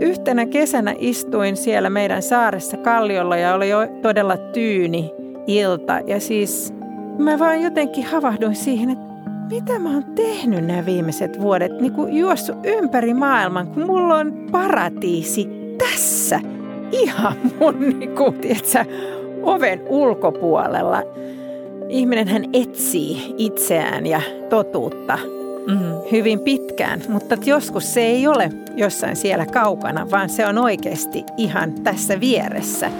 Yhtenä kesänä istuin siellä meidän saaressa Kalliolla ja oli jo todella tyyni ilta. Ja siis mä vaan jotenkin havahduin siihen, että mitä mä oon tehnyt nämä viimeiset vuodet. Niin kuin juossut ympäri maailman, kun mulla on paratiisi tässä. Ihan mun niin kuin, tiedätkö, oven ulkopuolella. Ihminen hän etsii itseään ja totuutta mm-hmm. hyvin pitkään, mutta joskus se ei ole jossain siellä kaukana, vaan se on oikeasti ihan tässä vieressä.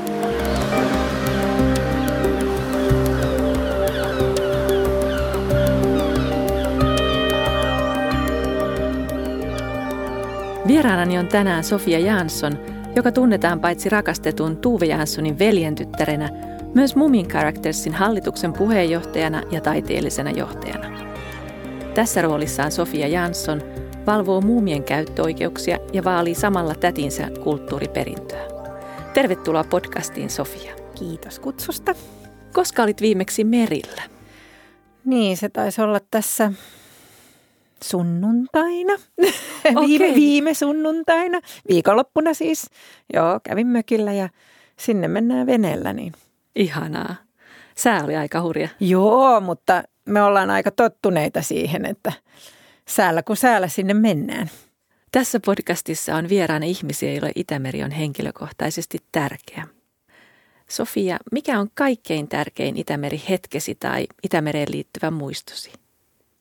Vieraanani on tänään Sofia Jansson, joka tunnetaan paitsi rakastetun Tuve Janssonin veljentyttärenä, myös Mumin Charactersin hallituksen puheenjohtajana ja taiteellisena johtajana. Tässä roolissaan Sofia Jansson valvoo muumien käyttöoikeuksia ja vaalii samalla tätinsä kulttuuriperintöä. Tervetuloa podcastiin, Sofia. Kiitos kutsusta. Koska olit viimeksi merillä? Niin, se taisi olla tässä sunnuntaina, okay. viime, viime sunnuntaina, viikonloppuna siis. Joo, kävin mökillä ja sinne mennään veneellä. Niin. Ihanaa. Sää oli aika hurja. Joo, mutta me ollaan aika tottuneita siihen, että säällä kun säällä sinne mennään. Tässä podcastissa on vieraana ihmisiä, joille Itämeri on henkilökohtaisesti tärkeä. Sofia, mikä on kaikkein tärkein Itämeri hetkesi tai Itämereen liittyvä muistosi?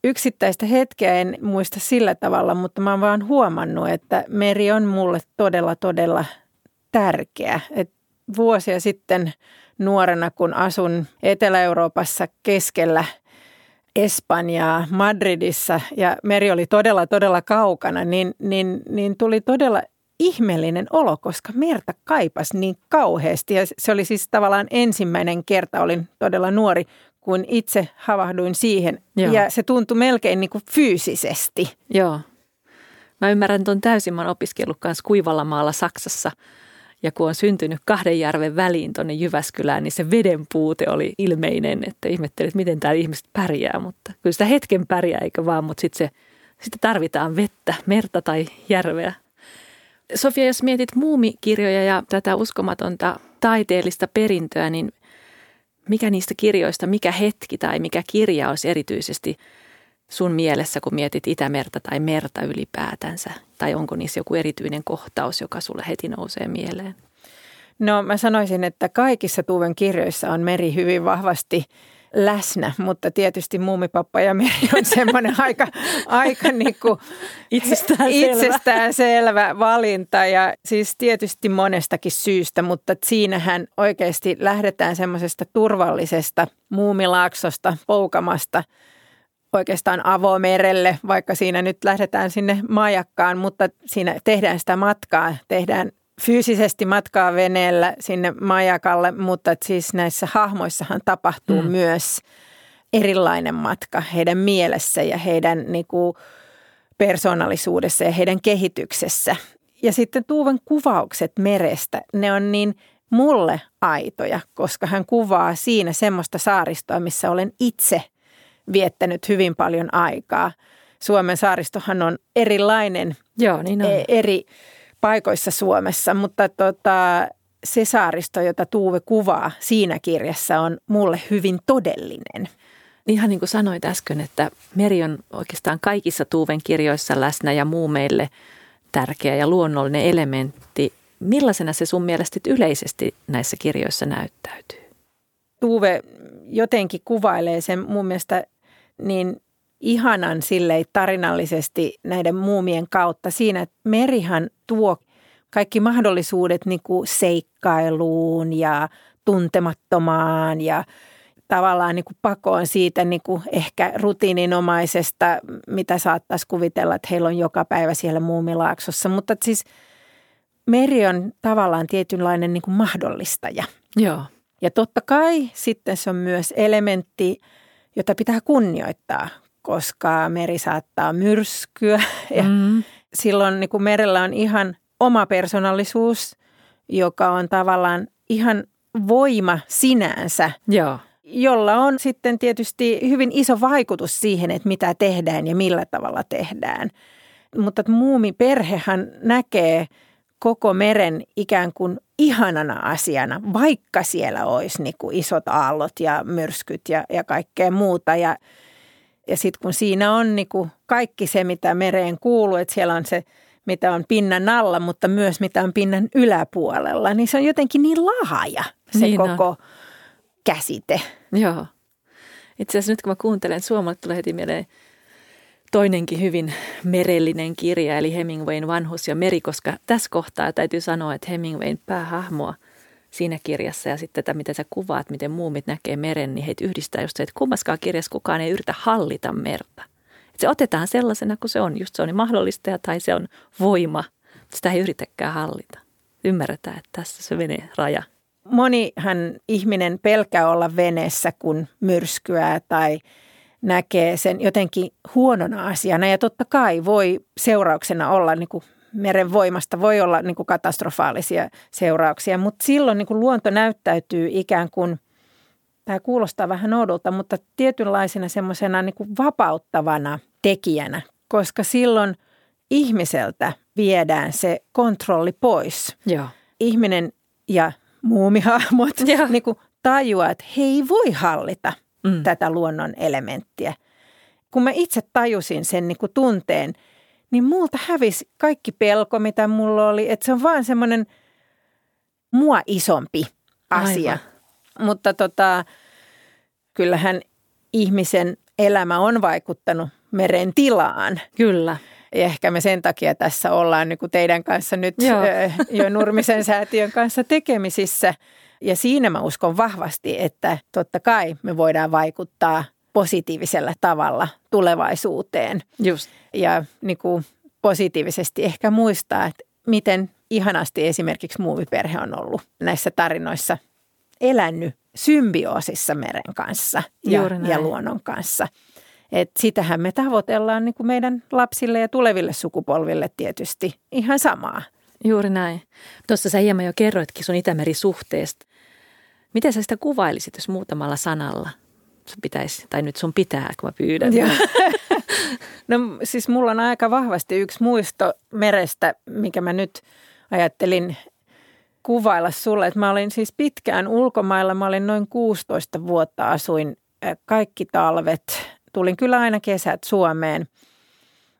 Yksittäistä hetkeä en muista sillä tavalla, mutta mä oon vaan huomannut, että meri on mulle todella, todella tärkeä. Et vuosia sitten nuorena, kun asun Etelä-Euroopassa keskellä – Espanjaa, Madridissa ja meri oli todella, todella kaukana, niin, niin, niin tuli todella ihmeellinen olo, koska merta kaipas niin kauheasti. Ja se oli siis tavallaan ensimmäinen kerta, olin todella nuori, kun itse havahduin siihen. Joo. Ja se tuntui melkein niin kuin fyysisesti. Joo. Mä ymmärrän tuon täysin. Mä oon opiskellut kanssa Kuivalla maalla Saksassa – ja kun on syntynyt kahden järven väliin tuonne Jyväskylään, niin se veden puute oli ilmeinen, että ihmettelin, että miten tämä ihmiset pärjää. Mutta kyllä sitä hetken pärjää, eikä vaan, mutta sitten sitten tarvitaan vettä, merta tai järveä. Sofia, jos mietit muumikirjoja ja tätä uskomatonta taiteellista perintöä, niin mikä niistä kirjoista, mikä hetki tai mikä kirja olisi erityisesti sun mielessä, kun mietit Itämerta tai merta ylipäätänsä? Tai onko niissä joku erityinen kohtaus, joka sulle heti nousee mieleen? No mä sanoisin, että kaikissa Tuven kirjoissa on meri hyvin vahvasti läsnä, mutta tietysti muumipappa ja meri on semmoinen aika, aika niin kuin itsestään, itsestään selvä valinta ja siis tietysti monestakin syystä, mutta siinähän oikeasti lähdetään semmoisesta turvallisesta muumilaaksosta, poukamasta – oikeastaan avomerelle, vaikka siinä nyt lähdetään sinne majakkaan, mutta siinä tehdään sitä matkaa, tehdään fyysisesti matkaa veneellä sinne majakalle, mutta siis näissä hahmoissahan tapahtuu mm. myös erilainen matka heidän mielessä ja heidän niin kuin, persoonallisuudessa ja heidän kehityksessä. Ja sitten Tuuven kuvaukset merestä, ne on niin mulle aitoja, koska hän kuvaa siinä semmoista saaristoa, missä olen itse – viettänyt hyvin paljon aikaa. Suomen saaristohan on erilainen Joo, niin on. E, eri paikoissa Suomessa, mutta tota, se saaristo, jota Tuuve kuvaa siinä kirjassa, on mulle hyvin todellinen. Ihan niin kuin sanoit äsken, että meri on oikeastaan kaikissa Tuuven kirjoissa läsnä ja muu meille tärkeä ja luonnollinen elementti. Millaisena se sun mielestä yleisesti näissä kirjoissa näyttäytyy? Tuuve jotenkin kuvailee sen mun mielestä niin ihanan sille tarinallisesti näiden muumien kautta siinä, että merihan tuo kaikki mahdollisuudet niin kuin seikkailuun ja tuntemattomaan ja tavallaan niin kuin pakoon siitä niin kuin ehkä rutiininomaisesta, mitä saattaisi kuvitella, että heillä on joka päivä siellä muumilaaksossa. Mutta siis meri on tavallaan tietynlainen niin kuin mahdollistaja. Joo. Ja totta kai sitten se on myös elementti – jota pitää kunnioittaa, koska meri saattaa myrskyä ja mm. silloin niin kuin merellä on ihan oma persoonallisuus, joka on tavallaan ihan voima sinänsä. Joo. Jolla on sitten tietysti hyvin iso vaikutus siihen, että mitä tehdään ja millä tavalla tehdään. Mutta muumi perhehän näkee koko meren ikään kuin ihanana asiana, vaikka siellä olisi niin kuin isot aallot ja myrskyt ja, ja kaikkea muuta. Ja, ja sitten kun siinä on niin kuin kaikki se, mitä mereen kuuluu, että siellä on se, mitä on pinnan alla, mutta myös mitä on pinnan yläpuolella, niin se on jotenkin niin laaja se niin koko on. käsite. Joo. Itse asiassa nyt kun mä kuuntelen, suomalle tulee heti mieleen toinenkin hyvin merellinen kirja, eli Hemingwayn Vanhus ja meri, koska tässä kohtaa täytyy sanoa, että Hemingwayn päähahmoa siinä kirjassa ja sitten tätä, mitä sä kuvaat, miten muumit näkee meren, niin heitä yhdistää just se, että kummaskaan kirjassa kukaan ei yritä hallita merta. Se otetaan sellaisena kuin se on, just se on mahdollista tai se on voima, mutta sitä ei yritäkään hallita. Ymmärretään, että tässä se menee raja. Monihan ihminen pelkää olla veneessä, kun myrskyää tai – näkee sen jotenkin huonona asiana. Ja totta kai voi seurauksena olla niin kuin meren voimasta voi olla niin kuin katastrofaalisia seurauksia, mutta silloin niin kuin luonto näyttäytyy ikään kuin, tämä kuulostaa vähän oudolta, mutta tietynlaisena semmoisena niin kuin vapauttavana tekijänä, koska silloin ihmiseltä viedään se kontrolli pois. Joo. Ihminen ja muumihahmot niin kuin tajuaa, että he ei voi hallita mm. tätä luonnon elementtiä. Kun mä itse tajusin sen niin kuin tunteen, niin multa hävisi kaikki pelko, mitä mulla oli. Että se on vaan semmoinen mua isompi asia. Aivan. Mutta tota, kyllähän ihmisen elämä on vaikuttanut meren tilaan. Kyllä. Ja ehkä me sen takia tässä ollaan niin kuin teidän kanssa nyt Joo. jo Nurmisen säätiön kanssa tekemisissä – ja siinä mä uskon vahvasti, että totta kai me voidaan vaikuttaa positiivisella tavalla tulevaisuuteen. Just. Ja niin kuin positiivisesti ehkä muistaa, että miten ihanasti esimerkiksi muuviperhe on ollut näissä tarinoissa elänyt symbioosissa meren kanssa ja, ja luonnon kanssa. Et sitähän me tavoitellaan niin kuin meidän lapsille ja tuleville sukupolville tietysti ihan samaa. Juuri näin. Tuossa sä hieman jo kerroitkin sun Itämeri-suhteesta. Miten sä sitä kuvailisit, jos muutamalla sanalla sun pitäisi, tai nyt sun pitää, kun mä pyydän? no siis mulla on aika vahvasti yksi muisto merestä, mikä mä nyt ajattelin kuvailla sulle. Että mä olin siis pitkään ulkomailla, mä olin noin 16 vuotta, asuin kaikki talvet. Tulin kyllä aina kesät Suomeen –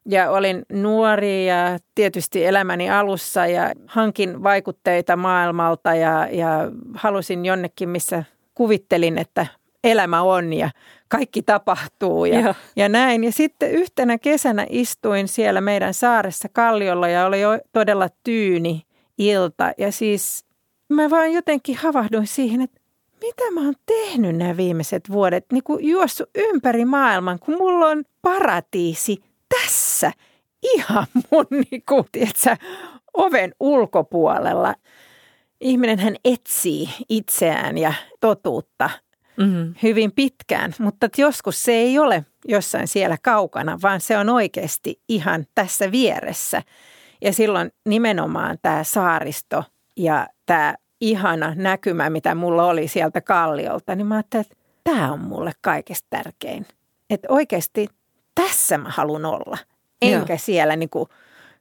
ja olin nuori ja tietysti elämäni alussa ja hankin vaikutteita maailmalta ja, ja halusin jonnekin, missä kuvittelin, että elämä on ja kaikki tapahtuu ja, ja näin. Ja sitten yhtenä kesänä istuin siellä meidän saaressa Kalliolla ja oli jo todella tyyni ilta. Ja siis mä vaan jotenkin havahduin siihen, että mitä mä oon tehnyt nämä viimeiset vuodet, niin kuin juossut ympäri maailman, kun mulla on paratiisi tässä ihan mun niin kuin, tiedätkö, oven ulkopuolella. Ihminen hän etsii itseään ja totuutta mm-hmm. hyvin pitkään, mutta joskus se ei ole jossain siellä kaukana, vaan se on oikeasti ihan tässä vieressä. Ja silloin nimenomaan tämä saaristo ja tämä ihana näkymä, mitä mulla oli sieltä kalliolta, niin mä ajattelin, että tämä on mulle kaikesta tärkein. Että oikeasti tässä mä haluan olla. Enkä Joo. siellä niin kuin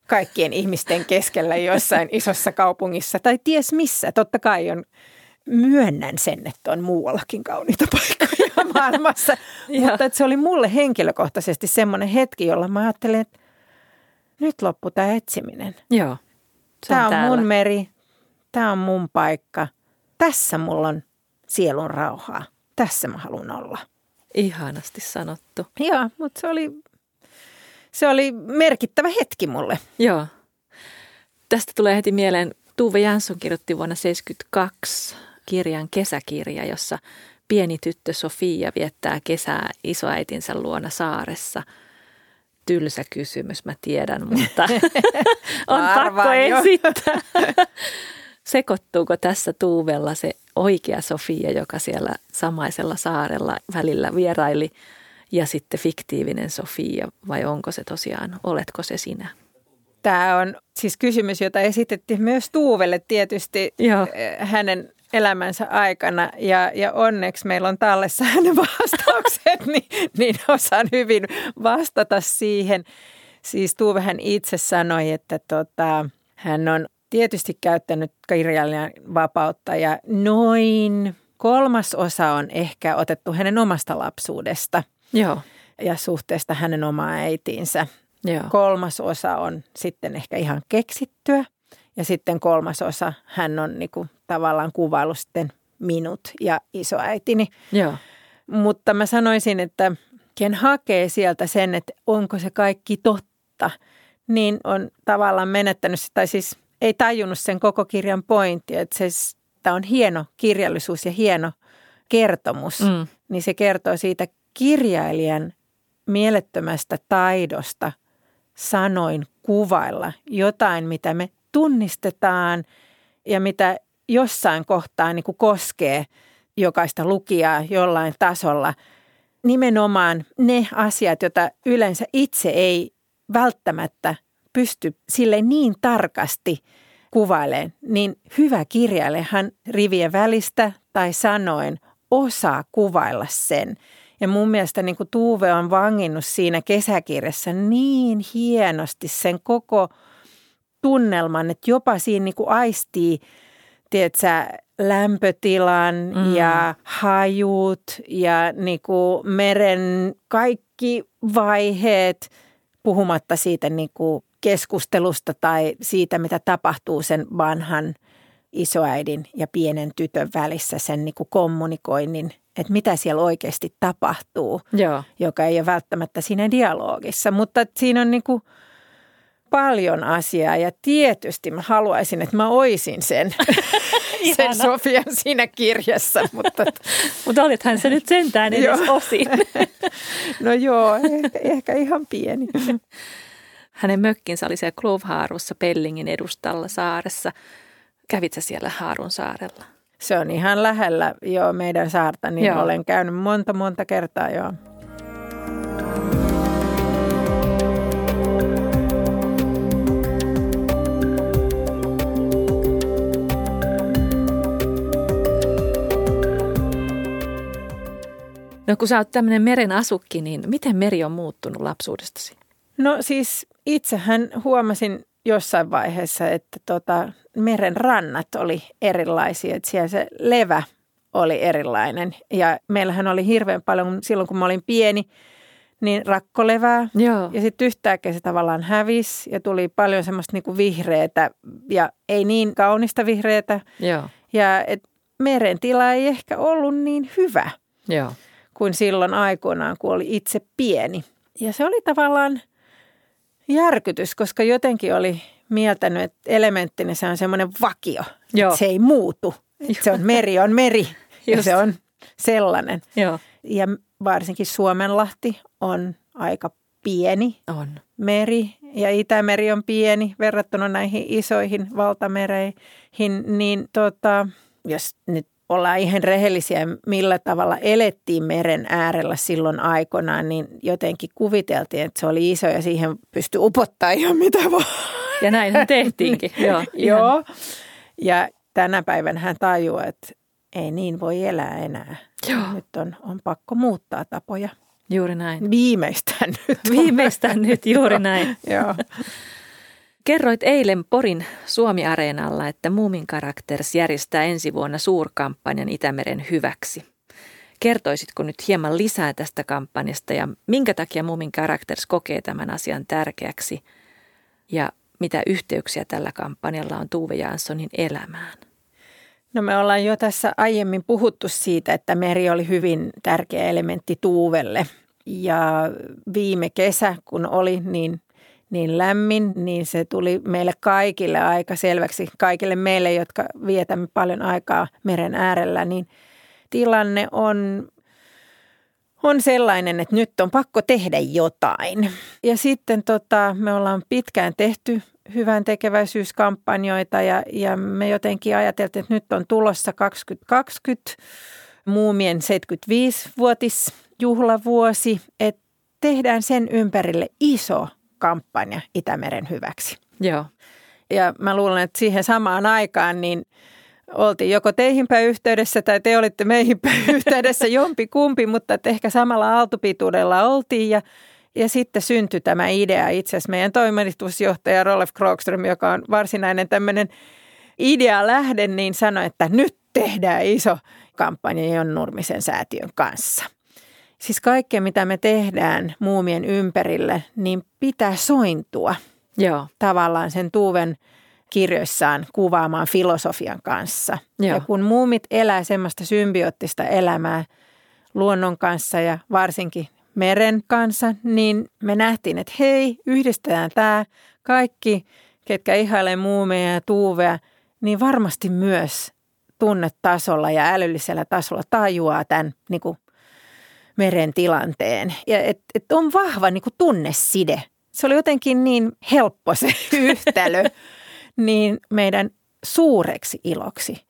kaikkien ihmisten keskellä jossain isossa kaupungissa tai ties missä. Totta kai on, myönnän sen, että on muuallakin kauniita paikkoja maailmassa. Mutta että se oli mulle henkilökohtaisesti semmoinen hetki, jolla mä ajattelin, että nyt loppu tämä etsiminen. Joo. Tämä on, on mun meri, tämä on mun paikka. Tässä mulla on sielun rauhaa. Tässä mä haluan olla. Ihanasti sanottu. Joo, mutta se oli, se oli merkittävä hetki mulle. Joo. Tästä tulee heti mieleen, Tuve Jansson kirjoitti vuonna 1972 kirjan Kesäkirja, jossa pieni tyttö Sofia viettää kesää isoäitinsä luona saaressa. Tylsä kysymys, mä tiedän, mutta on pakko esittää. Sekoittuuko tässä Tuuvella se oikea Sofia, joka siellä samaisella saarella välillä vieraili, ja sitten fiktiivinen Sofia, vai onko se tosiaan, oletko se sinä? Tämä on siis kysymys, jota esitettiin myös Tuuvelle tietysti Joo. Eh, hänen elämänsä aikana. Ja, ja onneksi meillä on tallessa hänen vastaukset, niin, niin osaan hyvin vastata siihen. Siis Tuuvehän itse sanoi, että tota, hän on tietysti käyttänyt kirjailijan vapautta ja noin kolmas osa on ehkä otettu hänen omasta lapsuudesta Joo. ja suhteesta hänen omaan äitiinsä. Joo. Kolmas osa on sitten ehkä ihan keksittyä ja sitten kolmas osa hän on niin kuin tavallaan kuvailu sitten minut ja isoäitini. Joo. Mutta mä sanoisin, että ken hakee sieltä sen, että onko se kaikki totta, niin on tavallaan menettänyt, tai siis ei tajunnut sen koko kirjan pointti, että se tämä on hieno kirjallisuus ja hieno kertomus, mm. niin se kertoo siitä kirjailijan mielettömästä taidosta sanoin kuvailla jotain, mitä me tunnistetaan ja mitä jossain kohtaa niin kuin koskee jokaista lukijaa jollain tasolla. Nimenomaan ne asiat, joita yleensä itse ei välttämättä pysty sille niin tarkasti kuvailemaan, niin hyvä kirjailija hän rivien välistä tai sanoen osaa kuvailla sen. Ja mun mielestä niin kuin Tuuve on vanginnut siinä kesäkirjassa niin hienosti sen koko tunnelman, että jopa siinä niin kuin aistii, tiedätkö, lämpötilan mm. ja hajut ja niin kuin meren kaikki vaiheet, puhumatta siitä niin kuin keskustelusta tai siitä, mitä tapahtuu sen vanhan isoäidin ja pienen tytön välissä, sen niin kuin kommunikoinnin, että mitä siellä oikeasti tapahtuu, Joo. joka ei ole välttämättä siinä dialogissa. Mutta siinä on niin kuin paljon asiaa ja tietysti mä haluaisin, että mä oisin sen, sen Sofian siinä kirjassa. Mutta, mutta olithan se nyt sentään edes osin. no joo, ehkä, ehkä ihan pieni. Hänen mökkinsä oli siellä Klovhaarussa Pellingin edustalla saaressa. Kävitsä siellä Haarun saarella? Se on ihan lähellä jo meidän saarta, niin joo. olen käynyt monta monta kertaa jo. No kun sä oot tämmöinen meren asukki, niin miten meri on muuttunut lapsuudestasi? No siis itsehän huomasin jossain vaiheessa, että tota, meren rannat oli erilaisia, että siellä se levä oli erilainen. Ja meillähän oli hirveän paljon, silloin kun mä olin pieni, niin rakkolevää. Joo. Ja sitten yhtäkkiä se tavallaan hävisi ja tuli paljon semmoista niinku vihreätä ja ei niin kaunista vihreätä. Joo. Ja et meren tila ei ehkä ollut niin hyvä Joo. kuin silloin aikoinaan, kun oli itse pieni. Ja se oli tavallaan järkytys, koska jotenkin oli mieltänyt, että elementtinen se on semmoinen vakio. Joo. Se ei muutu. Se on meri on meri ja se on sellainen. Joo. Ja varsinkin Suomenlahti on aika pieni on. meri ja Itämeri on pieni verrattuna näihin isoihin valtamereihin, niin tota, jos nyt ollaan ihan rehellisiä, millä tavalla elettiin meren äärellä silloin aikoinaan, niin jotenkin kuviteltiin, että se oli iso ja siihen pystyi upottaa ihan mitä vaan. Ja näinhän tehtiinkin. Joo, Joo. Ja tänä päivänä hän tajuaa, että ei niin voi elää enää. Joo. Nyt on, on pakko muuttaa tapoja. Juuri näin. Viimeistään nyt. Viimeistään nyt, juuri näin. Joo. Kerroit eilen Porin Suomi-areenalla, että Moomin Characters järjestää ensi vuonna suurkampanjan Itämeren hyväksi. Kertoisitko nyt hieman lisää tästä kampanjasta ja minkä takia Moomin Characters kokee tämän asian tärkeäksi ja mitä yhteyksiä tällä kampanjalla on Tuve Janssonin elämään? No me ollaan jo tässä aiemmin puhuttu siitä, että meri oli hyvin tärkeä elementti Tuuvelle. Ja viime kesä, kun oli niin niin lämmin, niin se tuli meille kaikille aika selväksi, kaikille meille, jotka vietämme paljon aikaa meren äärellä, niin tilanne on, on sellainen, että nyt on pakko tehdä jotain. Ja sitten tota, me ollaan pitkään tehty hyvän tekeväisyyskampanjoita ja, ja me jotenkin ajateltiin, että nyt on tulossa 2020 muumien 75-vuotisjuhlavuosi, että tehdään sen ympärille iso kampanja Itämeren hyväksi. Joo. Ja mä luulen, että siihen samaan aikaan niin oltiin joko teihinpä yhteydessä tai te olitte meihinpä yhteydessä jompi kumpi, mutta että ehkä samalla aaltopituudella oltiin ja, Ja sitten syntyi tämä idea itse asiassa meidän toimitusjohtaja Rolf Krogström, joka on varsinainen tämmöinen idea lähde, niin sanoi, että nyt tehdään iso kampanja Jon Nurmisen säätiön kanssa. Siis kaikkea, mitä me tehdään muumien ympärille, niin pitää sointua Joo. tavallaan sen Tuuven kirjoissaan kuvaamaan filosofian kanssa. Joo. Ja kun muumit elää semmoista symbioottista elämää luonnon kanssa ja varsinkin meren kanssa, niin me nähtiin, että hei, yhdistetään tämä kaikki, ketkä ihailee muumeja ja tuuvea, niin varmasti myös tunnetasolla ja älyllisellä tasolla tajuaa tämän niin kuin meren tilanteen. Ja et, et on vahva niin kuin tunneside. Se oli jotenkin niin helppo se yhtälö, niin meidän suureksi iloksi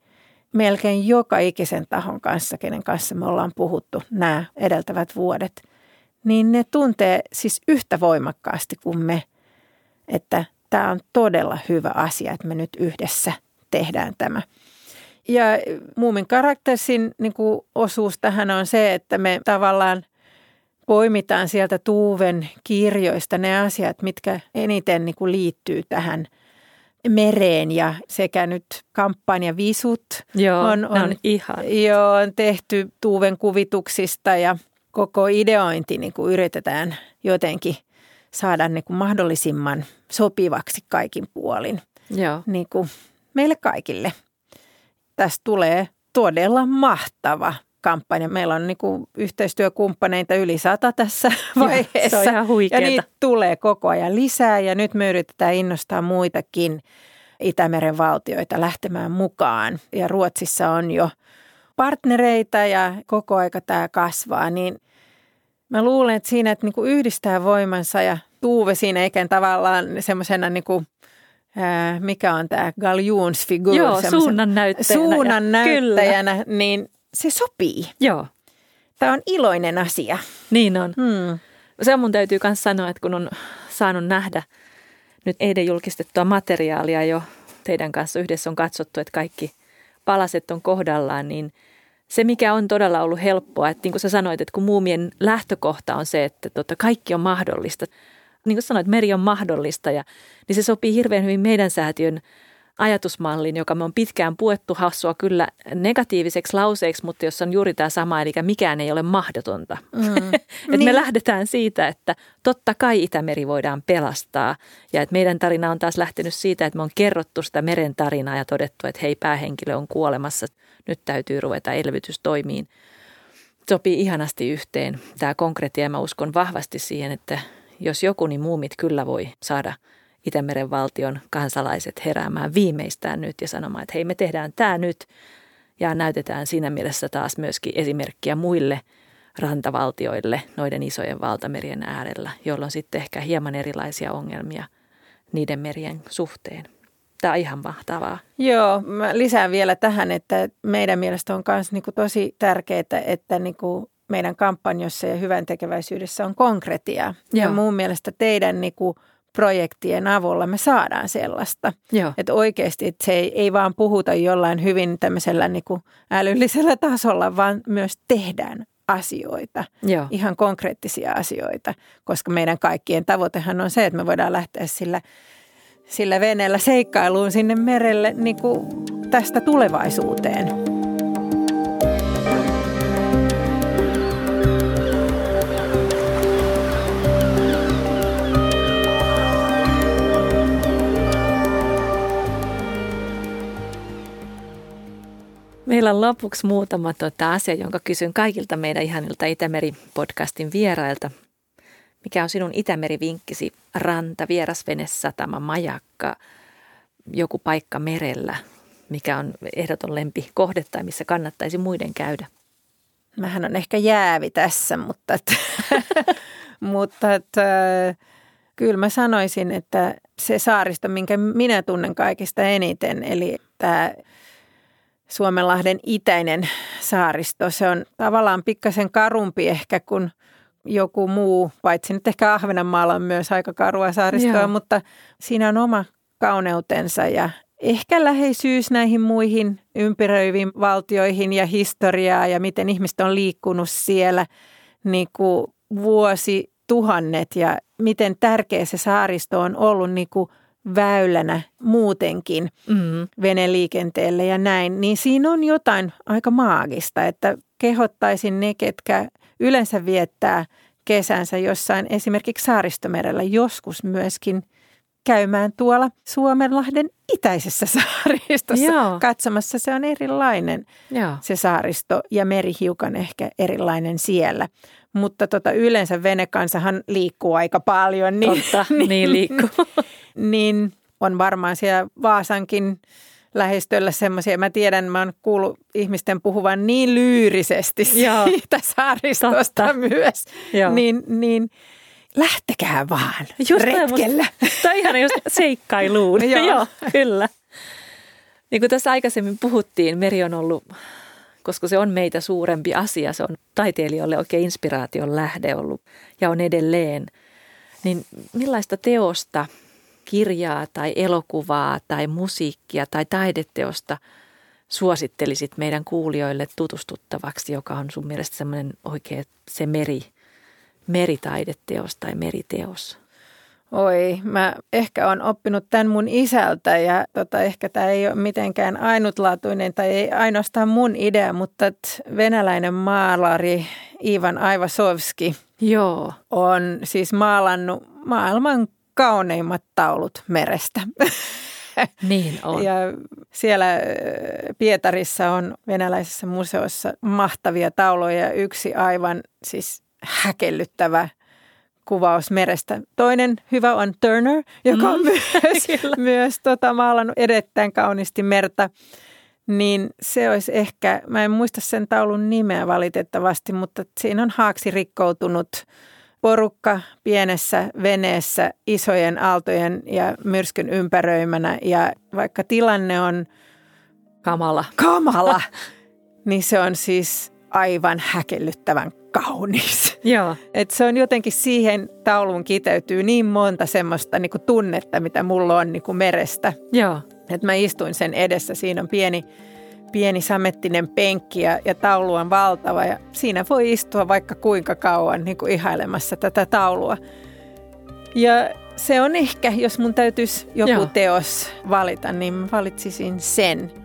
melkein joka ikisen tahon kanssa, kenen kanssa me ollaan puhuttu nämä edeltävät vuodet, niin ne tuntee siis yhtä voimakkaasti kuin me, että tämä on todella hyvä asia, että me nyt yhdessä tehdään tämä. Ja Muumin karaktersin niin kuin osuus tähän on se, että me tavallaan poimitaan sieltä Tuuven kirjoista ne asiat, mitkä eniten niin kuin liittyy tähän mereen ja sekä nyt kampanja Visut Joo, on, on, on ihan. Joo, on tehty Tuuven kuvituksista ja koko ideointi niin kuin yritetään jotenkin saada niin kuin mahdollisimman sopivaksi kaikin puolin Joo. Niin kuin meille kaikille tästä tulee todella mahtava kampanja. Meillä on niin kuin yhteistyökumppaneita yli sata tässä vaiheessa. Se on ihan ja niitä tulee koko ajan lisää ja nyt me yritetään innostaa muitakin Itämeren valtioita lähtemään mukaan. Ja Ruotsissa on jo partnereita ja koko aika tämä kasvaa, niin mä luulen, että siinä, että niin kuin yhdistää voimansa ja Tuuve siinä ikään tavallaan semmoisena niin kuin mikä on tämä galjunsfigur. Joo, suunnan näyttäjänä. Suunnan näyttäjänä, niin se sopii. Joo. Tämä on iloinen asia. Niin on. Hmm. Se mun täytyy myös sanoa, että kun on saanut nähdä nyt eilen julkistettua materiaalia jo teidän kanssa yhdessä on katsottu, että kaikki palaset on kohdallaan, niin se mikä on todella ollut helppoa, että niin kuin sä sanoit, että kun muumien lähtökohta on se, että tota, kaikki on mahdollista – niin kuin sanoit, meri on mahdollista ja niin se sopii hirveän hyvin meidän säätiön ajatusmalliin, joka me on pitkään puettu hassua kyllä negatiiviseksi lauseeksi, mutta jos on juuri tämä sama, eli mikään ei ole mahdotonta. Mm. että niin. me lähdetään siitä, että totta kai Itämeri voidaan pelastaa ja että meidän tarina on taas lähtenyt siitä, että me on kerrottu sitä meren tarinaa ja todettu, että hei päähenkilö on kuolemassa, nyt täytyy ruveta elvytystoimiin. Sopii ihanasti yhteen tämä konkreettia ja mä uskon vahvasti siihen, että jos joku, niin muumit kyllä voi saada Itämeren valtion kansalaiset heräämään viimeistään nyt ja sanomaan, että hei me tehdään tämä nyt ja näytetään siinä mielessä taas myöskin esimerkkiä muille rantavaltioille noiden isojen valtamerien äärellä, jolloin sitten ehkä hieman erilaisia ongelmia niiden merien suhteen. Tämä on ihan mahtavaa. Joo, mä lisään vielä tähän, että meidän mielestä on myös niinku tosi tärkeää, että niinku meidän kampanjossa ja hyvän tekeväisyydessä on konkretiaa. Ja mun mielestä teidän niin kuin, projektien avulla me saadaan sellaista. Joo. Että oikeasti että se ei, ei vaan puhuta jollain hyvin tämmöisellä niin kuin älyllisellä tasolla, vaan myös tehdään asioita, Joo. ihan konkreettisia asioita, koska meidän kaikkien tavoitehan on se, että me voidaan lähteä sillä, sillä veneellä seikkailuun sinne merelle niin kuin tästä tulevaisuuteen. Meillä on lopuksi muutama tuota asia, jonka kysyn kaikilta meidän ihanilta Itämeri-podcastin vierailta. Mikä on sinun Itämeri-vinkkisi? Ranta, vierasvene, satama, majakka, joku paikka merellä? Mikä on ehdoton lempi kohde tai missä kannattaisi muiden käydä? Mähän on ehkä jäävi tässä, mutta, että, mutta että, kyllä mä sanoisin, että se saaristo, minkä minä tunnen kaikista eniten, eli tämä Suomenlahden itäinen saaristo. Se on tavallaan pikkasen karumpi ehkä kuin joku muu, paitsi nyt ehkä Ahvenanmaalla on myös aika karua saaristoa, Joo. mutta siinä on oma kauneutensa ja ehkä läheisyys näihin muihin ympäröiviin valtioihin ja historiaa ja miten ihmiset on liikkunut siellä niin kuin vuosi vuosituhannet ja miten tärkeä se saaristo on ollut niin kuin väylänä muutenkin mm. veneliikenteelle ja näin, niin siinä on jotain aika maagista, että kehottaisin ne, ketkä yleensä viettää kesänsä jossain esimerkiksi saaristomerellä joskus myöskin käymään tuolla Suomenlahden itäisessä saaristossa Joo. katsomassa. Se on erilainen Joo. se saaristo ja meri hiukan ehkä erilainen siellä. Mutta tota, yleensä venekansahan liikkuu aika paljon. Niin, Totta, niin, niin liikkuu. niin on varmaan siellä Vaasankin lähistöllä semmoisia. Mä tiedän, mä oon kuullut ihmisten puhuvan niin lyyrisesti Joo. siitä saaristosta Totta. myös. Joo. Niin, niin lähtekää vaan just retkellä. Tämä on ihan just seikkailuun. Joo. Joo, kyllä. Niin kuin tässä aikaisemmin puhuttiin, meri on ollut, koska se on meitä suurempi asia, se on taiteilijoille oikein inspiraation lähde ollut ja on edelleen. Niin millaista teosta, kirjaa tai elokuvaa tai musiikkia tai taideteosta suosittelisit meidän kuulijoille tutustuttavaksi, joka on sun mielestä semmoinen oikein se meri – meritaideteos tai meriteos? Oi, mä ehkä on oppinut tämän mun isältä ja tota, ehkä tämä ei ole mitenkään ainutlaatuinen tai ei ainoastaan mun idea, mutta venäläinen maalari Ivan Aivasovski Joo. on siis maalannut maailman kauneimmat taulut merestä. Niin on. Ja siellä Pietarissa on venäläisessä museossa mahtavia tauloja. Yksi aivan siis häkellyttävä kuvaus merestä. Toinen hyvä on Turner, joka on mm, myös, myös tota, maalannut erittäin kauniisti merta. Niin se olisi ehkä, mä en muista sen taulun nimeä valitettavasti, mutta siinä on haaksi rikkoutunut porukka pienessä veneessä isojen aaltojen ja myrskyn ympäröimänä. Ja vaikka tilanne on kamala, kamala niin se on siis aivan häkellyttävän kaunis. Joo. Et se on jotenkin siihen tauluun kiteytyy niin monta semmoista niin kuin tunnetta, mitä mulla on niin kuin merestä. Joo. Et mä istuin sen edessä, siinä on pieni, pieni samettinen penkki ja, ja taulu on valtava ja siinä voi istua vaikka kuinka kauan niin kuin ihailemassa tätä taulua. Ja se on ehkä, jos mun täytyisi joku Joo. teos valita, niin mä valitsisin sen –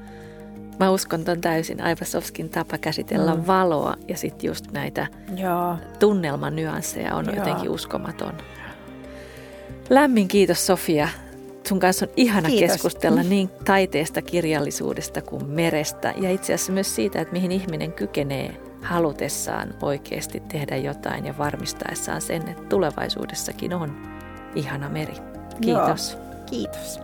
Mä uskon ton täysin. Aivasovskin tapa käsitellä mm. valoa ja sitten just näitä Joo. tunnelmanyansseja on Joo. jotenkin uskomaton. Lämmin kiitos Sofia. Sun kanssa on ihana kiitos. keskustella niin taiteesta, kirjallisuudesta kuin merestä ja itse asiassa myös siitä, että mihin ihminen kykenee halutessaan oikeasti tehdä jotain ja varmistaessaan sen, että tulevaisuudessakin on ihana meri. Kiitos. Joo. Kiitos.